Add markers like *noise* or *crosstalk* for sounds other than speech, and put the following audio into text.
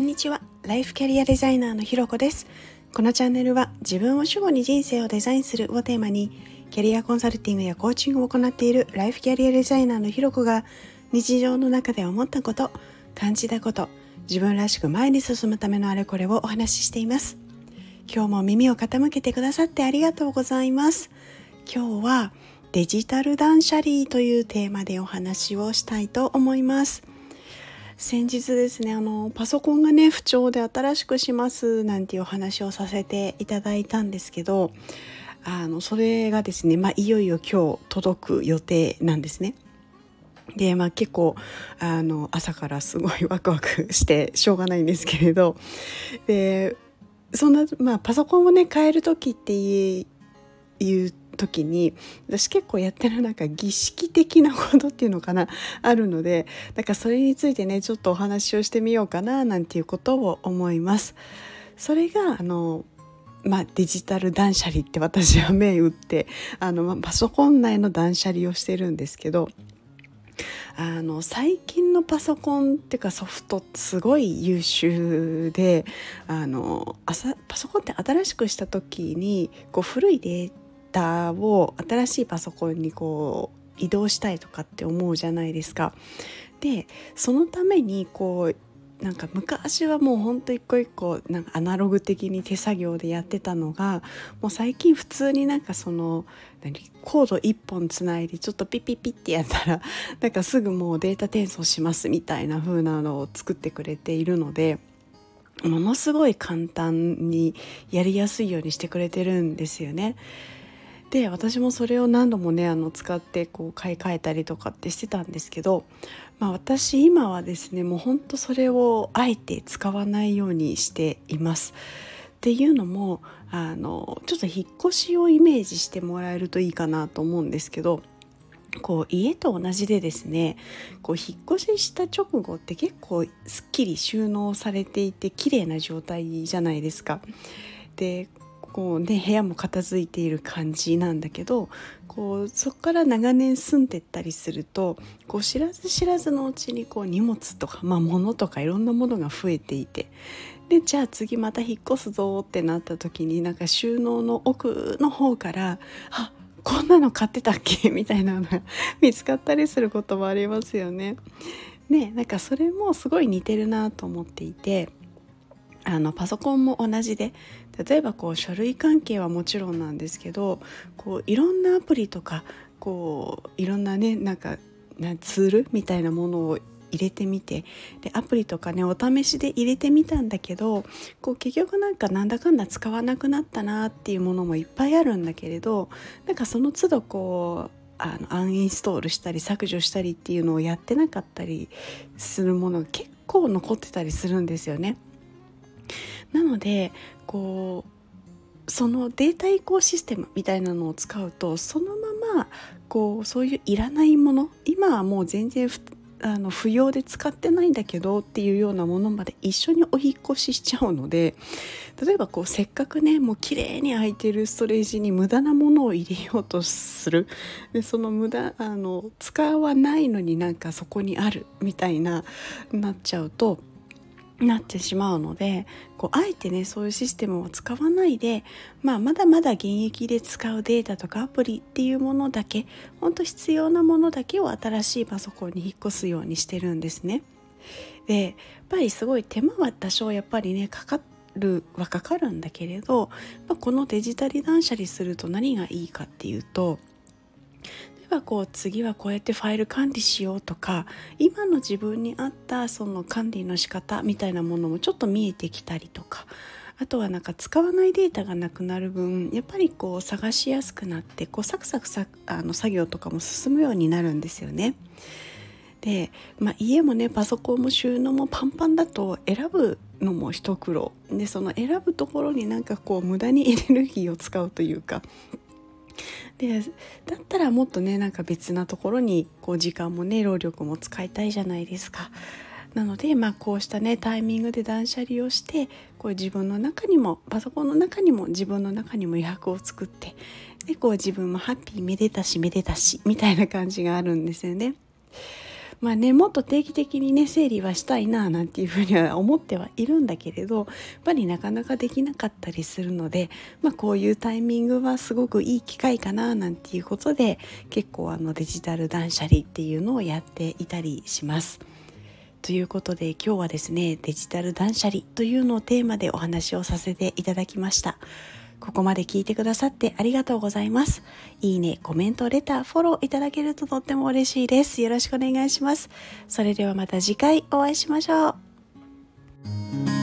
んにちは。ライフキャリアデザイナーのひろこです。このチャンネルは自分を主語に人生をデザインするをテーマにキャリアコンサルティングやコーチングを行っているライフキャリアデザイナーのひろこが日常の中で思ったこと感じたこと自分らしく前に進むためのあれこれをお話ししています。今日も耳を傾けてくださってありがとうございます。今日はデジタル断捨離というテーマでお話をしたいと思います。先日ですねあのパソコンがね不調で新しくしますなんていうお話をさせていただいたんですけどあのそれがですね、まあ、いよいよ今日届く予定なんですね。でまあ結構あの朝からすごいワクワクしてしょうがないんですけれどでそんな、まあ、パソコンをね変える時っていう時に私結構やってるなんか儀式的なことっていうのかなあるのでだかそれについてねちょっとお話をしてみようかななんていうことを思います。それがあのまあ、デジタル断捨離って私は銘打ってあの、まあ、パソコン内の断捨離をしてるんですけどあの最近のパソコンっていうかソフトすごい優秀であのパソコンって新しくした時にこう古いデータを新しいパソコンにこう移動したいとかって思うじゃないですか。でそのためにこうなんか昔はもうほんと一個一個なんかアナログ的に手作業でやってたのがもう最近普通になんかその何コード1本つないでちょっとピッピッピってやったら *laughs* なんかすぐもうデータ転送しますみたいな風なのを作ってくれているので。ものすごい簡単にやりやすいようにしてくれてるんですよね。で私もそれを何度もねあの使ってこう買い替えたりとかってしてたんですけど、まあ、私今はですねもうほんとそれをあえて使わないようにしています。っていうのもあのちょっと引っ越しをイメージしてもらえるといいかなと思うんですけどこう家と同じでですねこう引っ越しした直後って結構すっきり収納されていて綺麗な状態じゃないですか。でこうね部屋も片付いている感じなんだけどこうそこから長年住んでったりするとこう知らず知らずのうちにこう荷物とか、まあ、物とかいろんなものが増えていてでじゃあ次また引っ越すぞってなった時になんか収納の奥の方からあこんなの買ってたっけ？*laughs* みたいなのが *laughs* 見つかったりすることもありますよね。ねなんかそれもすごい似てるなと思っていてあのパソコンも同じで例えばこう書類関係はもちろんなんですけどこういろんなアプリとかこういろんなねなんかツールみたいなものを入れてみてでアプリとかねお試しで入れてみたんだけどこう結局なんかなんだかんだ使わなくなったなっていうものもいっぱいあるんだけれどなんかその都度こうあのアンインストールしたり削除したりっていうのをやってなかったりするものが結構残ってたりするんですよね。なのでこうそのデータ移行システムみたいなのを使うとそのままこうそういういらないもの今はもう全然あの不要で使ってないんだけどっていうようなものまで一緒にお引越ししちゃうので例えばこうせっかくねもう綺麗に空いてるストレージに無駄なものを入れようとする。でその無駄あの使わないのになんかそこにあるみたいななっちゃうとなってしまうのでこうあえてねそういうシステムを使わないで、まあ、まだまだ現役で使うデータとかアプリっていうものだけ本当必要なものだけを新しいパソコンに引っ越すようにしてるんですね。でやっぱりすごい手間は多少やっぱりねかかるはかかるんだけれど、まあ、このデジタル断捨離すると何がいいかっていうとばこう次はこうやってファイル管理しようとか今の自分に合ったその管理の仕方みたいなものもちょっと見えてきたりとかあとはなんか使わないデータがなくなる分やっぱりこう探しやすくなってこうサクサクさあの作業とかも進むようになるんですよね。で、まあ、家もねパソコンも収納もパンパンだと選ぶのも一苦労でその選ぶところになんかこう無駄にエネルギーを使うというかでだったらもっとねなんか別なところにこう時間もね労力も使いたいじゃないですか。なので、まあ、こうしたねタイミングで断捨離をしてこう自分の中にもパソコンの中にも自分の中にも余白を作ってでこう自分もハッピーめでたしめでたしみたいな感じがあるんですよね。まあねもっと定期的にね整理はしたいななんていうふうには思ってはいるんだけれどやっぱりなかなかできなかったりするので、まあ、こういうタイミングはすごくいい機会かななんていうことで結構あのデジタル断捨離っていうのをやっていたりします。ということで今日はですねデジタル断捨離というのをテーマでお話をさせていただきましたここまで聞いてくださってありがとうございます。いいねコメントレターフォローいただけるととっても嬉しいです。よろしくお願いします。それではまた次回お会いしましょう。